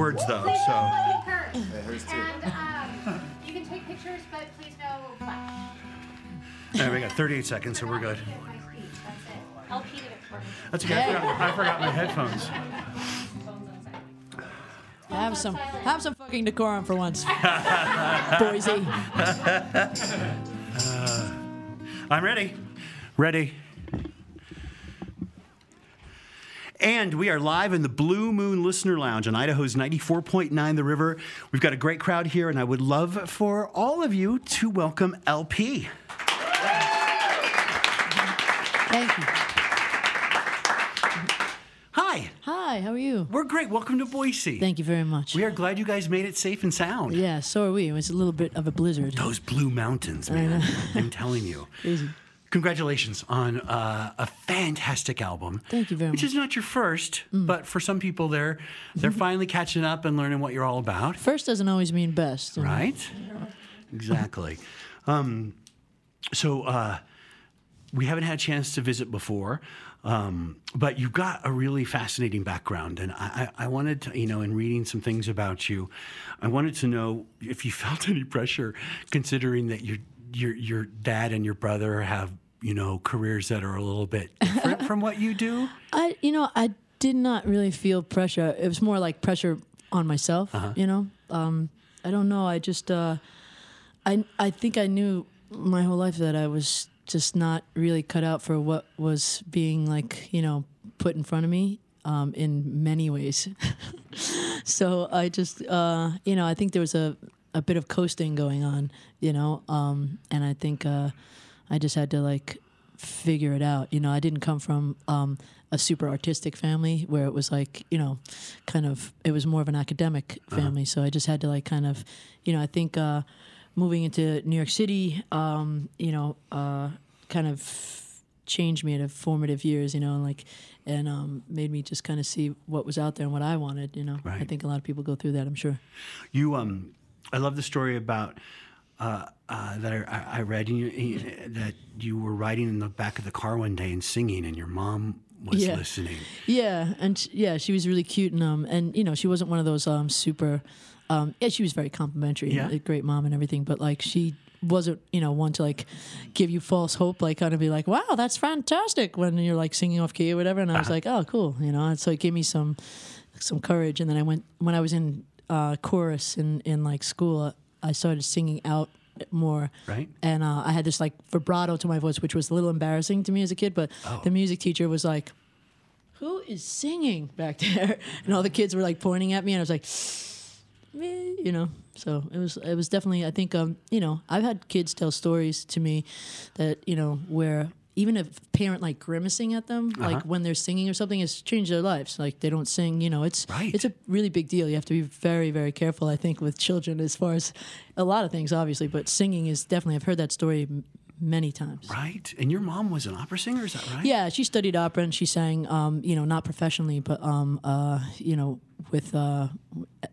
words though. Please So don't curse. Yeah, too. And um, you can take pictures, but please no flash. there we got 38 seconds, so we're good. Give my speech. That's it. LP did it for. That's okay. I forgot, I forgot my headphones. Have some, have some fucking decorum for once, Boise. I'm ready. Ready. And we are live in the Blue Moon Listener Lounge on Idaho's 94.9 The River. We've got a great crowd here, and I would love for all of you to welcome LP. Thank you. Hi, Hi, how are you? we're great. Welcome to Boise. Thank you very much. We are glad you guys made it safe and sound. Yeah, so are we. It was a little bit of a blizzard. Those blue mountains, man. I'm telling you. Congratulations on uh, a fantastic album. Thank you very Which much. Mm. is not your first, but for some people, they're they're finally catching up and learning what you're all about, First doesn't always mean best. know? right? Exactly. Um, so uh, we haven't had a chance to visit before, um, but you've got a really fascinating background, and I, I, I wanted to, you know, in reading some things about you, I wanted to know if you felt any pressure, considering that your your your dad and your brother have you know careers that are a little bit different from what you do. I, you know, I did not really feel pressure. It was more like pressure on myself. Uh-huh. You know, um, I don't know. I just, uh, I, I think I knew my whole life that I was just not really cut out for what was being like, you know, put in front of me. Um, in many ways, so I just, uh, you know, I think there was a, a bit of coasting going on, you know, um, and I think uh, I just had to like figure it out. You know, I didn't come from um, a super artistic family where it was like, you know, kind of, it was more of an academic family. So I just had to like kind of, you know, I think uh, moving into New York City, um, you know, uh, kind of changed me at a formative years, you know, and like, and um, made me just kind of see what was out there and what I wanted, you know. I think a lot of people go through that, I'm sure. You, um, I love the story about uh, uh, that I, I read you, that you were riding in the back of the car one day and singing, and your mom was Yeah. listening. Yeah, and sh- yeah, she was really cute, and um, and you know, she wasn't one of those um super, um, yeah, she was very complimentary, Yeah. a great mom and everything, but like she wasn't, you know, one to like give you false hope, like kind of be like, wow, that's fantastic when you're like singing off key or whatever, and I was like, oh, cool, you know, and so it gave me some, some courage, and then I went when I was in uh, chorus in in like school, I started singing out more Right. and uh, I had this like vibrato to my voice, which was a little embarrassing to me as a kid. But Oh. the music teacher was like, "Who is singing back there?" And all the kids were like pointing at me, and I was like, "Me," you know. So it was it was definitely I think um you know I've had kids tell stories to me that you know where even a parent like grimacing at them Uh-huh. like when they're singing or something has changed their lives like they don't sing you know it's Right. it's a really big deal you have to be very very careful I think with children as far as a lot of things obviously but singing is definitely I've heard that story many times Right. And your mom was an opera singer, is that right? yeah, she studied opera and she sang, um, you know, not professionally, but um, uh, you know, with uh,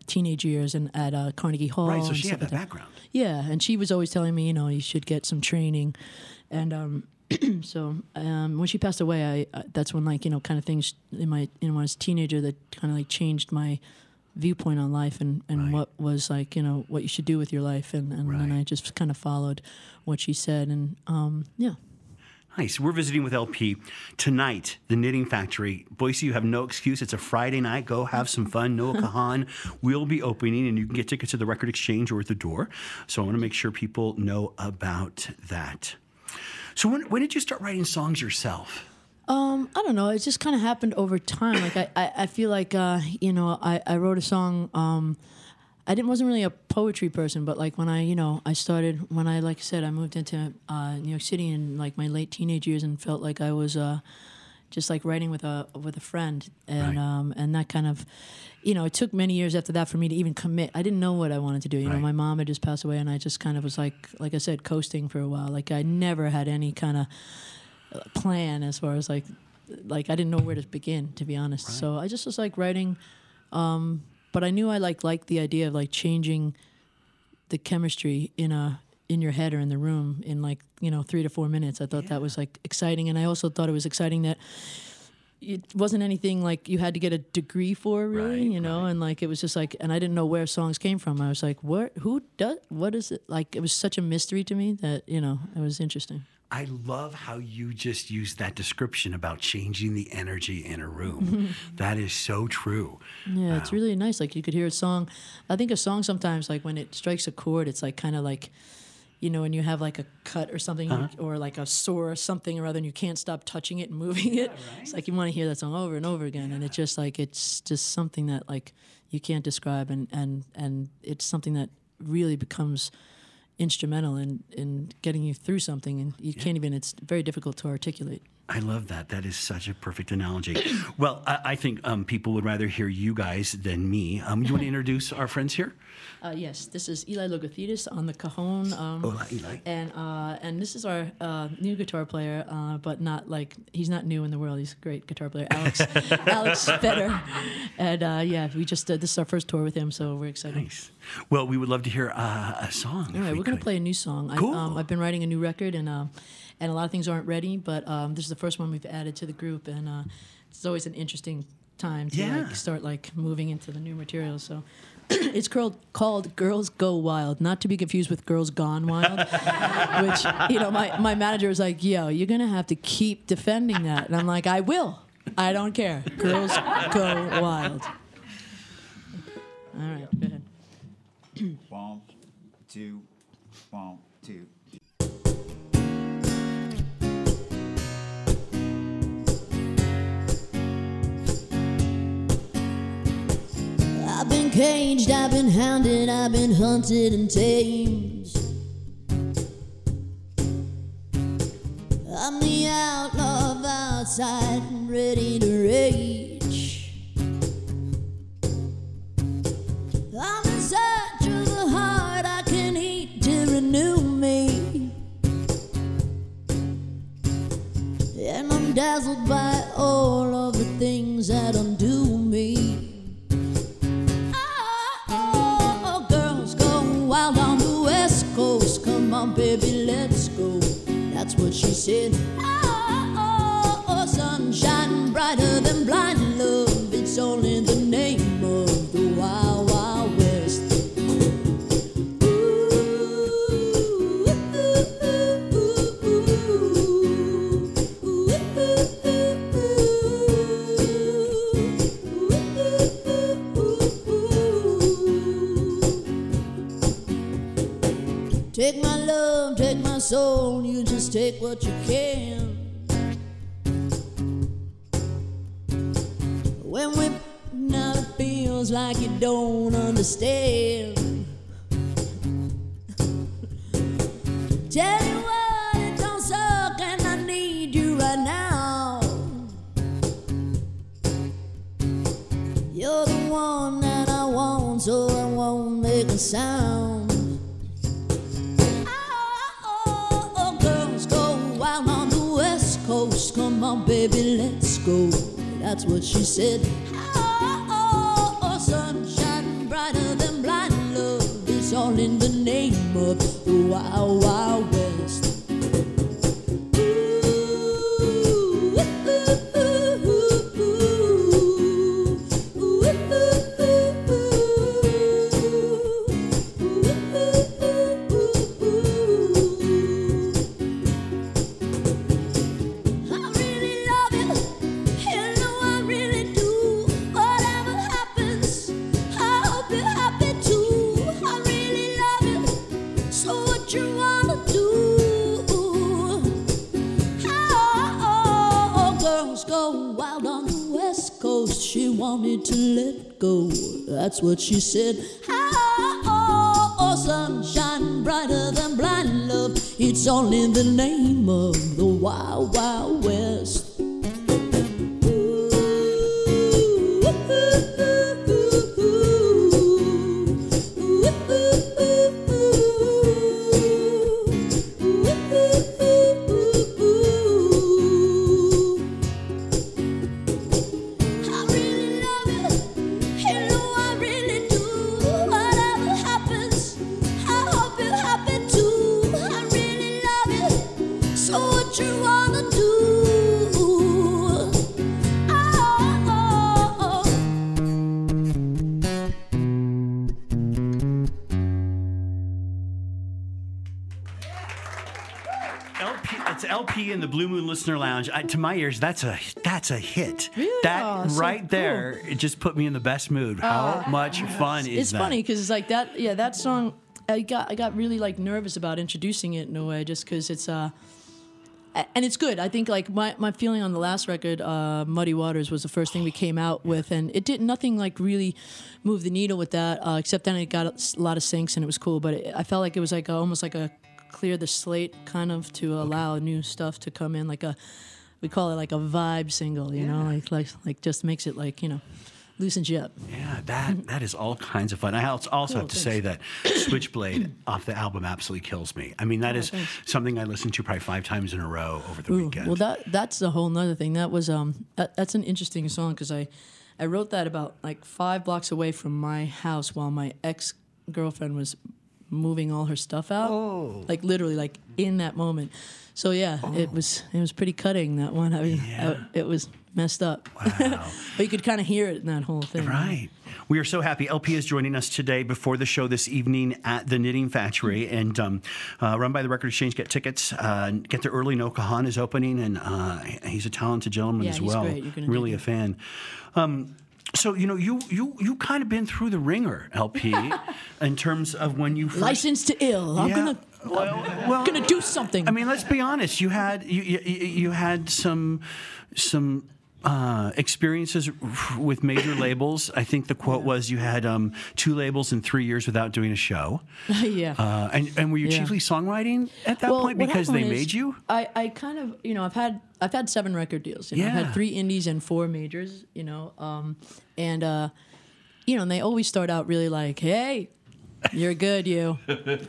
teenage years and at uh, Carnegie Hall. Right. So she had that like background. Yeah, and she was always telling me, you know, you should get some training, and um, so um, when she passed away, I uh, that's when like you know, kind of things in my you know when I was a teenager that kind of like changed my viewpoint on life and, and Right. what was like you know what you should do with your life and, and then Right. I just kind of followed what she said and um, yeah Nice. We're visiting with LP tonight, the Knitting Factory. Boise, you have no excuse. It's a Friday night. Go have some fun. Noah Kahan will be opening, and you can get tickets at the Record Exchange or at the door. So I want to make sure people know about that. So when, when did you start writing songs yourself? Um, I don't know. It just kind of happened over time. Like I, I, I feel like uh, you know, I, I wrote a song. Um, I didn't wasn't really a poetry person, but like when I, you know, I started when I, like I said, I moved into uh, New York City in like my late teenage years and felt like I was uh, just like writing with a with a friend, and Right. um, and that kind of, you know, it took many years after that for me to even commit. I didn't know what I wanted to do. You know, my mom had just passed away, and I just kind of was like, like I said, coasting for a while. Like I never had any kind of plan as far as like like I didn't know where to begin to be honest. So I just was like writing um but I knew I like liked the idea of like changing the chemistry in a in your head or in the room in like, you know, 3 to 4 minutes. I thought that was like exciting and I also thought it was exciting that it wasn't anything like you had to get a degree for really Right, you know and like it was just like and i didn't know where songs came from i was like what who does what is it like it was such a mystery to me that you know it was interesting I love how you just used that description about changing the energy in a room. that is so true. Yeah, it's really nice. Like you could hear a song. I think a song sometimes, like when it strikes a chord, it's like kind of like, you know, when you have like a cut or something, uh-huh. or like a sore or something or other, and you can't stop touching it and moving it. It's like you want to hear that song over and over again, and it's just like it's just something that like you can't describe, and and and it's something that really becomes instrumental in in getting you through something, and you can't even. It's very difficult to articulate. I love that. That is such a perfect analogy. well, I, I think um, people would rather hear you guys than me. Um, you want to introduce our friends here? Uh, yes, this is Eli Logothetis on the cajon. Um, Hola, Eli. And uh, and this is our uh, new guitar player, uh, but not like he's not new in the world. He's a great guitar player, Alex Alex Fetter. And uh, yeah, we just uh, this is our first tour with him, so we're excited. Nice. Well, we would love to hear uh, a song. All right, we're gonna play a new song. Cool. I, um, I've been writing a new record, and uh, and a lot of things aren't ready, but um, this is the first one we've added to the group, and uh, it's always an interesting time to Yeah. like start like moving into the new material. So. it's called, called Girls Go Wild, not to be confused with Girls Gone Wild, which, you know, my, my manager was like, yo, you're going to have to keep defending that. And I'm like, I will. I don't care. Girls Go Wild. All right, go ahead. One, two, one, two. Caged, I've been hounded, I've been hunted and tamed. I'm the outlaw of outside, ready to rage. Said. Oh, oh, oh, sunshine brighter than blind love. It's only the name of the wild, wild west. Take my love, take my soul, you just take what That's what she said. Oh, oh, oh, sunshine brighter than blind love. It's all in the name of the wild, wild what she said. Oh, oh, oh, sunshine brighter than blind love. It's all in the name of the wild, wild Listener Lounge. I, to my ears, that's a that's a hit. Really? That Aw, so right there, it just put me in the best mood. How much fun is it's that? funny because it's like that. Yeah, that song. I got I got really like nervous about introducing it in a way, just because it's uh, and it's good. I think like my, my feeling on the last record, uh, Muddy Waters, was the first thing we came out with, and it did nothing like really move the needle with that, uh, except then it got a lot of syncs and it was cool. But it, I felt like it was like a, almost like a clear the slate kind of to allow new stuff to come in, like a we call it like a vibe single, you know, like like like just makes it like you know loosens you up. Yeah, that that is all kinds of fun. I also Cool, have to say that Switchblade off the album absolutely kills me. I mean, that is thanks. something I listened to probably five times in a row over the Ooh, weekend. Well, that that's a whole nother thing. That was um that, that's an interesting song because I I wrote that about like five blocks away from my house while my ex girlfriend was moving all her stuff out. Oh. Like literally, like in that moment. So yeah, it was it was pretty cutting that one. I mean, Yeah. I- it was messed up. Wow. but you could kind of hear it in that whole thing. Right. We are so happy. LP is joining us today before the show this evening at the Knitting Factory and um, uh, run by the Record Exchange. Get tickets. Uh, get there early. Noah Kahan is opening, and uh, he's a talented gentleman Yeah, as well. really a fan. Um, so you know you you you kind of been through the wringer, LP, in terms of when you first. License to ill. I'm Yeah. gonna Well, well, gonna do something. I mean, let's be honest. You had you you, you had some some uh, experiences with major labels. I think the quote was you had um, two labels in three years without doing a show. yeah. Uh, and, and were you Yeah. chiefly songwriting at that point because they is made you? I, I kind of you know I've had I've had seven record deals. You know, I've had three indies and four majors. You know, um, and uh, you know, and they always start out really like, "Hey, you're good, you,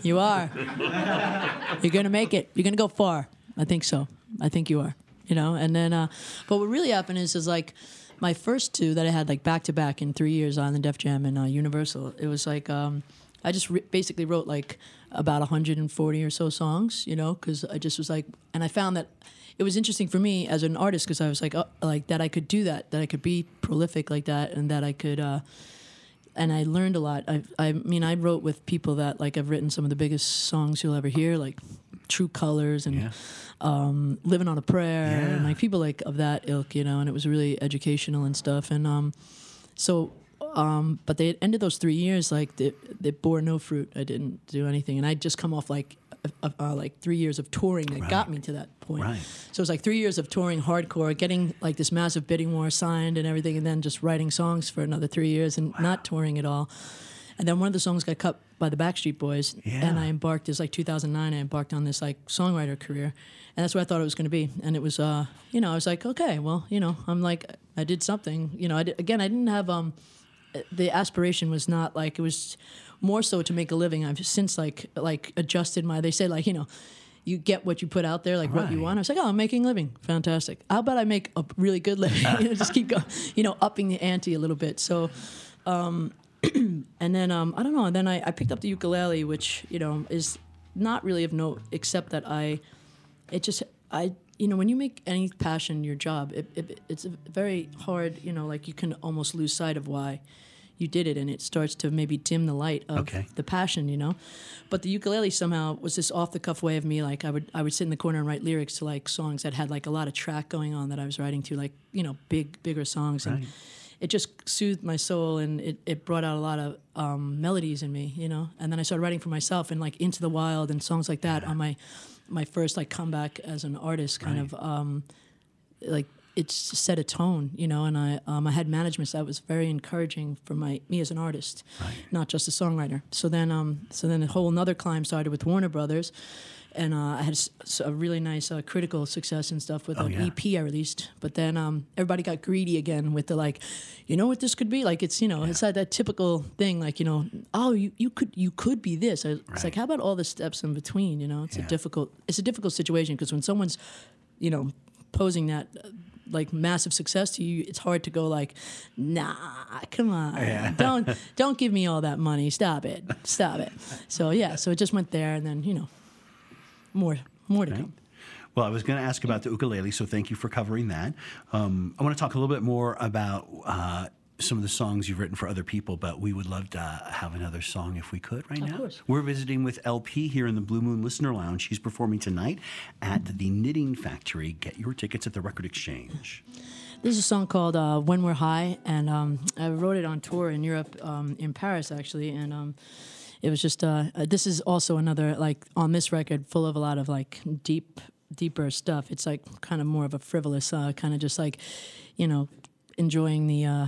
you are. You're gonna make it. You're gonna go far. I think so. I think you are. You know." And then, uh, but what really happened is, is like my first two that I had like back to back in three years on the Def Jam and uh, Universal. It was like um, I just re- basically wrote like about 140 or so songs, you know, because I just was like, and I found that it was interesting for me as an artist because I was like, oh, like that I could do that, that I could be prolific like that, and that I could. Uh, and I learned a lot. I, I mean, I wrote with people that like I've written some of the biggest songs you'll ever hear, like True Colors and Yeah. um, Living on a Prayer, and like people like of that ilk, you know. And it was really educational and stuff. And um, so, um, but they ended those three years like they, they bore no fruit. I didn't do anything, and I'd just come off like uh, uh, like three years of touring that got me to that point. Right. So it was like three years of touring hardcore, getting like this massive bidding war signed and everything, and then just writing songs for another three years and not touring at all. And then one of the songs got cut by the Backstreet Boys, Yeah. and I embarked. It was like 2009. I embarked on this like songwriter career, and that's what I thought it was going to be. And it was, uh, you know, I was like, okay, well, you know, I'm like, I did something. You know, I did, again, I didn't have um, the aspiration was not like it was more so to make a living. I've since like like adjusted my. They say like you know. You get what you put out there, like what you want. I was like, "Oh, I'm making a living, fantastic. How about I make a really good living? you know, just keep going, you know, upping the ante a little bit." So, and then um, I don't know. And then I, I picked up the ukulele, which you know is not really of note, except that I, it just I you know when you make any passion your job, it, it, it's very hard. You know, like you can almost lose sight of why you did it, and it starts to maybe dim the light of Okay. the passion. You know, but the ukulele somehow was this off the cuff way of me. Like I would I would sit in the corner and write lyrics to like songs that had like a lot of track going on that I was writing to, like you know big bigger songs and it just soothed my soul and it, it brought out a lot of um, melodies in me, you know. And then I started writing for myself and like Into the Wild and songs like that on my my first like comeback as an artist, kind Right. of um, like it's set a tone, you know. And I um, I had management that was very encouraging for my me as an artist, not just a songwriter. So then um so then a whole another climb started with Warner Brothers. And uh, I had a really nice uh, critical success and stuff with Oh, an yeah. EP I released. But then um, everybody got greedy again with the like, you know what this could be? Like it's you know it's like that typical thing like you know oh you, you could you could be this. It's Right. like how about all the steps in between? You know it's Yeah. a difficult it's a difficult situation because when someone's you know posing that like massive success to you, it's hard to go like, nah, come on, don't don't give me all that money. Stop it, stop it. So yeah, so it just went there, and then you know, more more to come. Well, I was going to ask about the ukulele, so thank you for covering that. Um, I want to talk a little bit more about uh, some of the songs you've written for other people, but we would love to have another song if we could right now. course. We're visiting with LP here in the Blue Moon Listener Lounge. She's performing tonight at the Knitting Factory. Get your tickets at the Record Exchange. This is a song called uh, "When We're High," and um, I wrote it on tour in Europe, um, in Paris actually, and um, it was just. Uh, uh, this is also another like on this record, full of a lot of like deep, deeper stuff. It's like kind of more of a frivolous, uh, kind of just like, you know, enjoying the uh,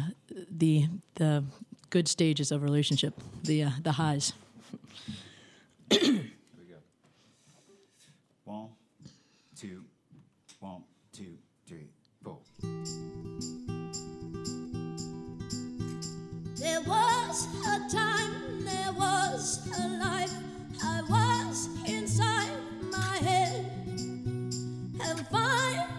the the good stages of relationship, the uh, the highs. One, two, one, two, three, four. There was a time, there was a life. I was inside my head. And finally,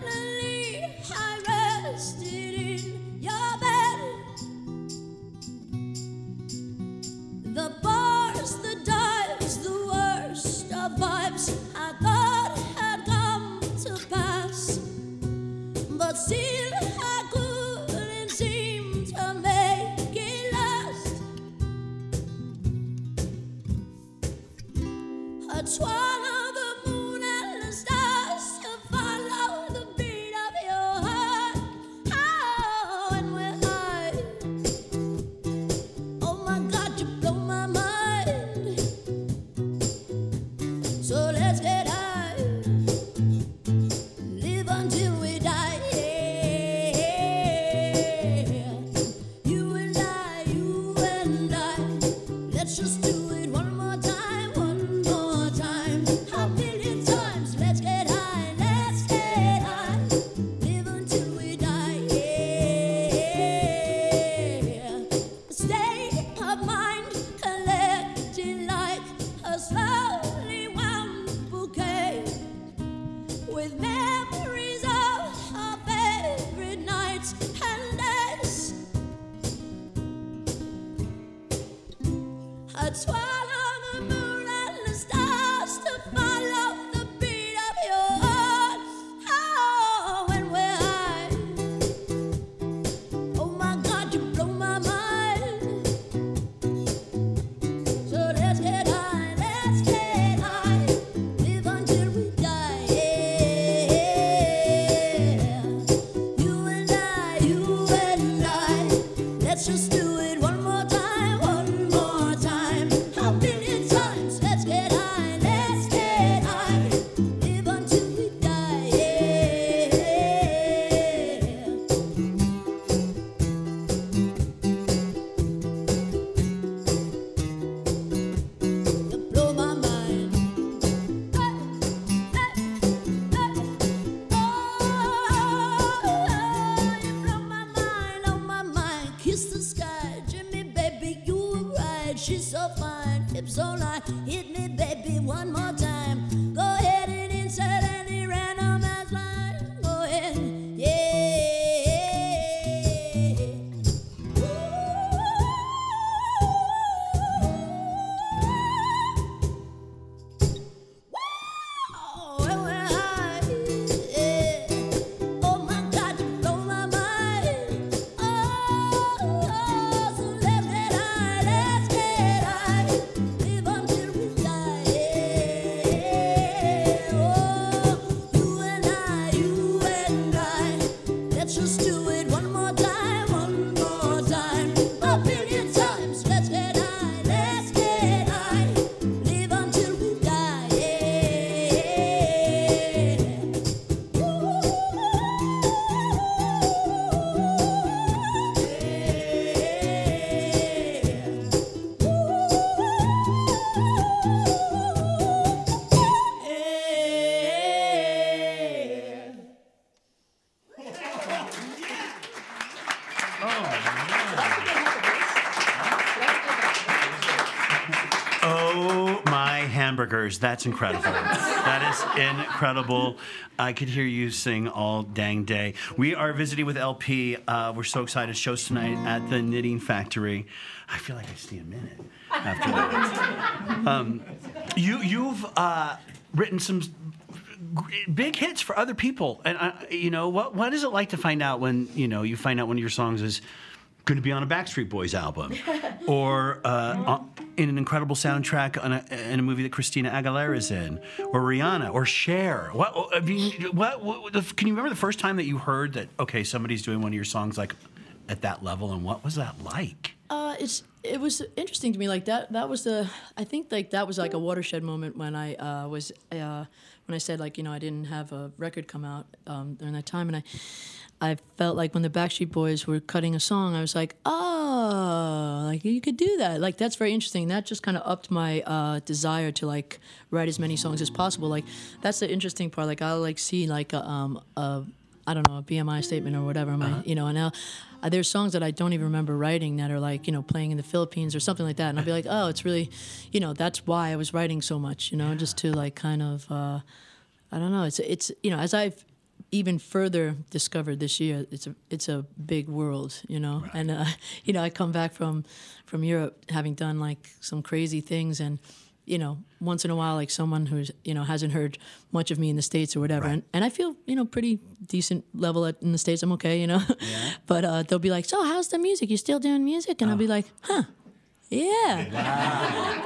That's incredible. that is incredible. I could hear you sing all dang day. We are visiting with LP. Uh, we're so excited. Shows tonight at the Knitting Factory. I feel like I need a minute after that. um, you you've uh, written some big hits for other people, and I, you know what what is it like to find out when you know you find out one of your songs is going to be on a Backstreet Boys album, or uh, on- in an incredible soundtrack on a, in a movie that Christina Aguilera is in, or Rihanna, or Cher. What I mean, what, what can you remember the first time that you heard that? Okay, somebody's doing one of your songs like at that level, and what was that like? Uh, it's it was interesting to me. Like that that was the I think like that was like a watershed moment when I uh, was uh, when I said like you know I didn't have a record come out um, during that time, and I I felt like when the Backstreet Boys were cutting a song, I was like, oh, like you could do that. Like that's very interesting. That just kind of upped my uh, desire to like write as many songs as possible. Like that's the interesting part. Like I'll like see like a, um a I don't know a BMI statement or whatever. My you know and I'll, uh, there's songs that I don't even remember writing that are like you know playing in the Philippines or something like that, and I'll be like, oh, it's really, you know, that's why I was writing so much. You know, just to like kind of. Uh, I don't know. It's it's you know as I've even further discovered this year, it's a it's a big world, you know. And uh, you know, I come back from from Europe having done like some crazy things, and you know, once in a while, like someone who's you know hasn't heard much of me in the states or whatever, and, and I feel you know pretty decent level at, in the states. I'm okay, you know. but uh, they'll be like, "So how's the music? You still doing music?" And I'll be like, "Huh." Yeah,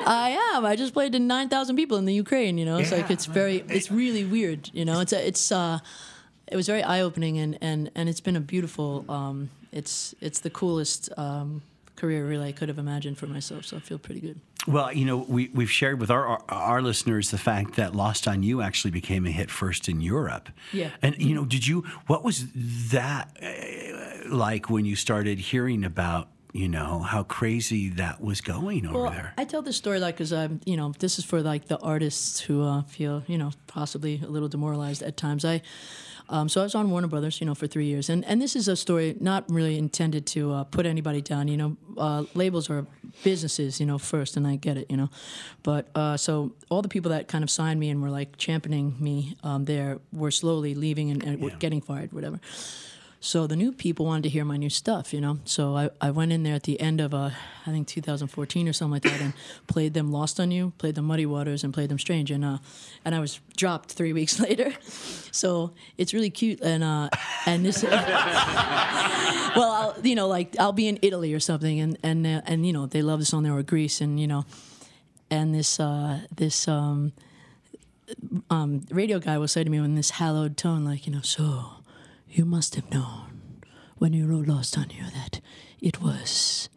I am. I just played to nine thousand people in the Ukraine. You know, it's like it's very, it's really weird. You know, it's a, it's uh, it was very eye opening and and and it's been a beautiful. Um, it's it's the coolest um, career really I could have imagined for myself. So I feel pretty good. Well, you know, we, we've shared with our, our our listeners the fact that Lost on You actually became a hit first in Europe. Yeah. And you know, did you? What was that uh, like when you started hearing about? You know how crazy that was going over Well, there. I tell this story like because I'm, you know, this is for like the artists who uh, feel, you know, possibly a little demoralized at times. I, um, so I was on Warner Brothers, you know, for three years, and and this is a story not really intended to uh, put anybody down. You know, uh, labels are businesses, you know, first, and I get it, you know, but uh, so all the people that kind of signed me and were like championing me um, there were slowly leaving and, and were getting fired, whatever. So the new people wanted to hear my new stuff, you know. So I, I went in there at the end of uh, I think 2014 or something like that, and played them "Lost on You," played them "Muddy Waters," and played them "Strange," and uh, and I was dropped three weeks later. So it's really cute, and uh, and this, well, I'll, you know, like I'll be in Italy or something, and and uh, and you know they love the song there or Greece, and you know, and this uh, this um, um, radio guy will say to me in this hallowed tone, like you know, so you must have known when you wrote Lost on You that it was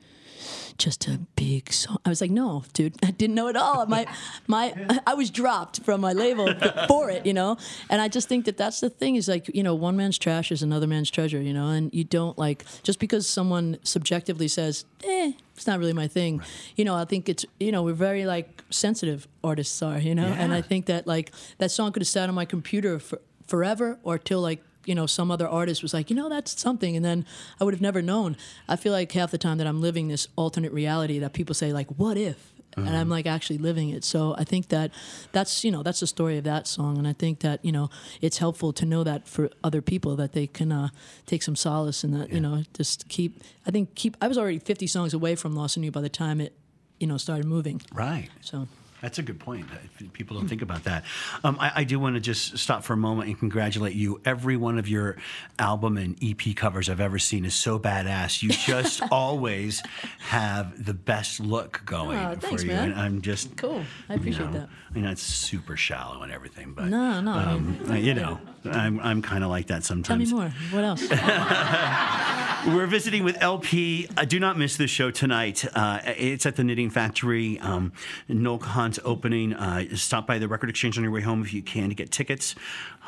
just a big song. I was like, no, dude, I didn't know at all. My, my, I was dropped from my label for it, you know. And I just think that that's the thing is like, you know, one man's trash is another man's treasure, you know. And you don't like just because someone subjectively says, eh, it's not really my thing. You know, I think it's you know we're very like sensitive artists are, you know. And I think that like that song could have sat on my computer for forever or till like you know some other artist was like you know that's something and then i would have never known. I feel like half the time that i'm living this alternate reality that people say like what if? And i'm like actually living it. So i think that that's you know that's the story of that song and i think that you know it's helpful to know that for other people that they can uh, take some solace in that you know just keep i think keep i was already 50 songs away from lost on you by the time it you know started moving. Right. so That's a good point. Uh, People don't think about that. Um, I, I do want to just stop for a moment and congratulate you. Every one of your album and EP covers I've ever seen is so badass. You just always have the best look going for thanks, you, man. and I'm just Cool. I appreciate you know, that. I mean, it's super shallow and everything, but No, no, I um, you know, I'm I'm kind of like that sometimes. tell me more what else We're visiting with LP. I do not miss this show tonight. Uh, it's at the Knitting Factory. Um, Noel Kahan's opening. Uh, stop by the Record Exchange on your way home if you can to get tickets.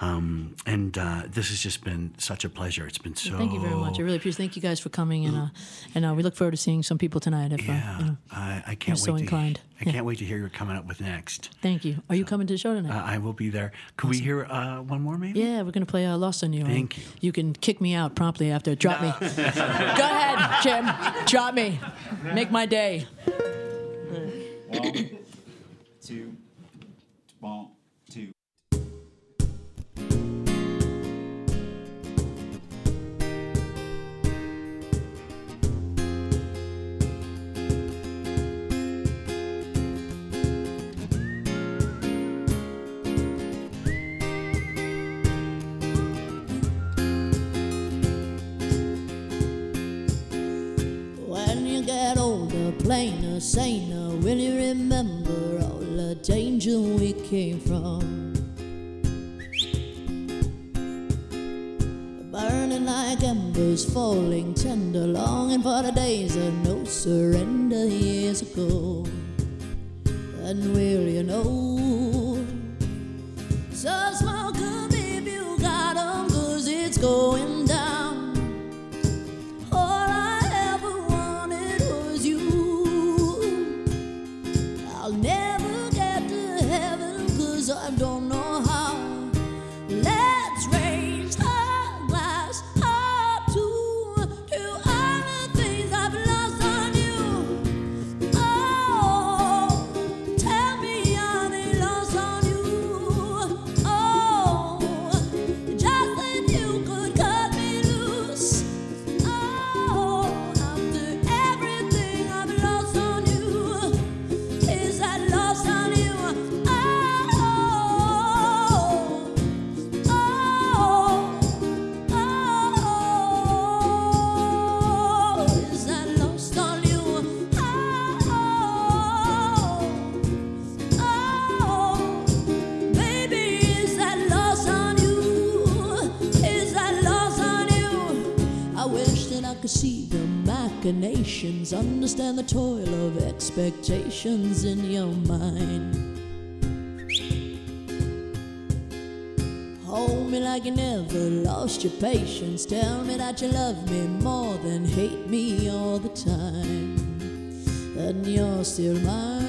Um, and uh, this has just been such a pleasure. It's been so. Thank you very much. I really appreciate. Thank you guys for coming, and uh, and uh, we look forward to seeing some people tonight. If uh, Yeah, you know. I, I can't wait. so to, inclined. I Yeah. can't wait to hear you're coming up with next. Thank you. Are you coming to the show tonight? Uh, I will be there. Could we hear uh, one more, maybe? yeah, we're gonna play uh, "Lost on You." Thank you. You can kick me out promptly after. Drop me. Go ahead, Jim. Drop me. Make my day. One, plainer, saner. Will you remember all the danger we came from? Burning like embers, falling tender, longing for the days of no surrender years ago. And will you know? Understand the toil of expectations in your mind. Hold me like you never lost your patience. Tell me that you love me more than hate me all the time. And you're still mine.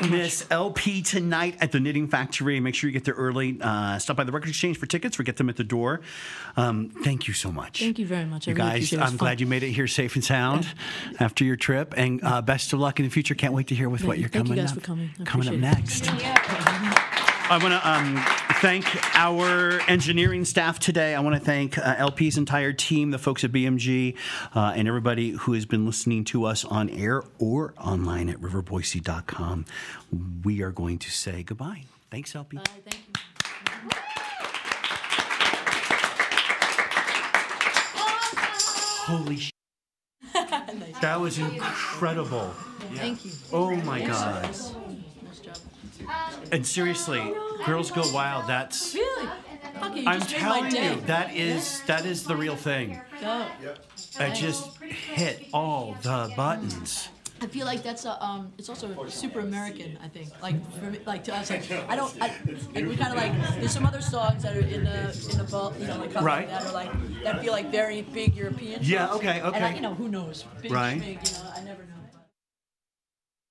Thank you much. miss LP tonight at the Knitting Factory. Make sure you get there early. Uh, stop by the Record Exchange for tickets or get them at the door. Um, thank you so much. Thank you very much. I You really guys, appreciate it. It was I'm fun. glad you made it here safe and sound after your trip. And uh, best of luck in the future. Can't wait to hear with what you're Thank you coming guys up. for coming. I coming up appreciate it. next. I want to um, thank our engineering staff today. I want to thank uh, LP's entire team, the folks at BMG, uh, and everybody who has been listening to us on air or online at riverboise.com. We are going to say goodbye. Thanks, LP. Bye, thank you. Holy sh! That was incredible. Thank you. Oh my God. Nice job. And seriously, Girls Go Wild, that's. Really? You I'm just made my telling day. you, that is that is the real thing. Go. It just hit all the buttons. I feel like that's a um. It's also super American. I think like for me, like to us, like I don't. I, like we kind of like there's some other songs that are in the in the boat, you know, like Right. that are like that feel like very big European. Yeah, songs. okay, And I, okay. you know, who knows? Big, Right. Big, you know, I never.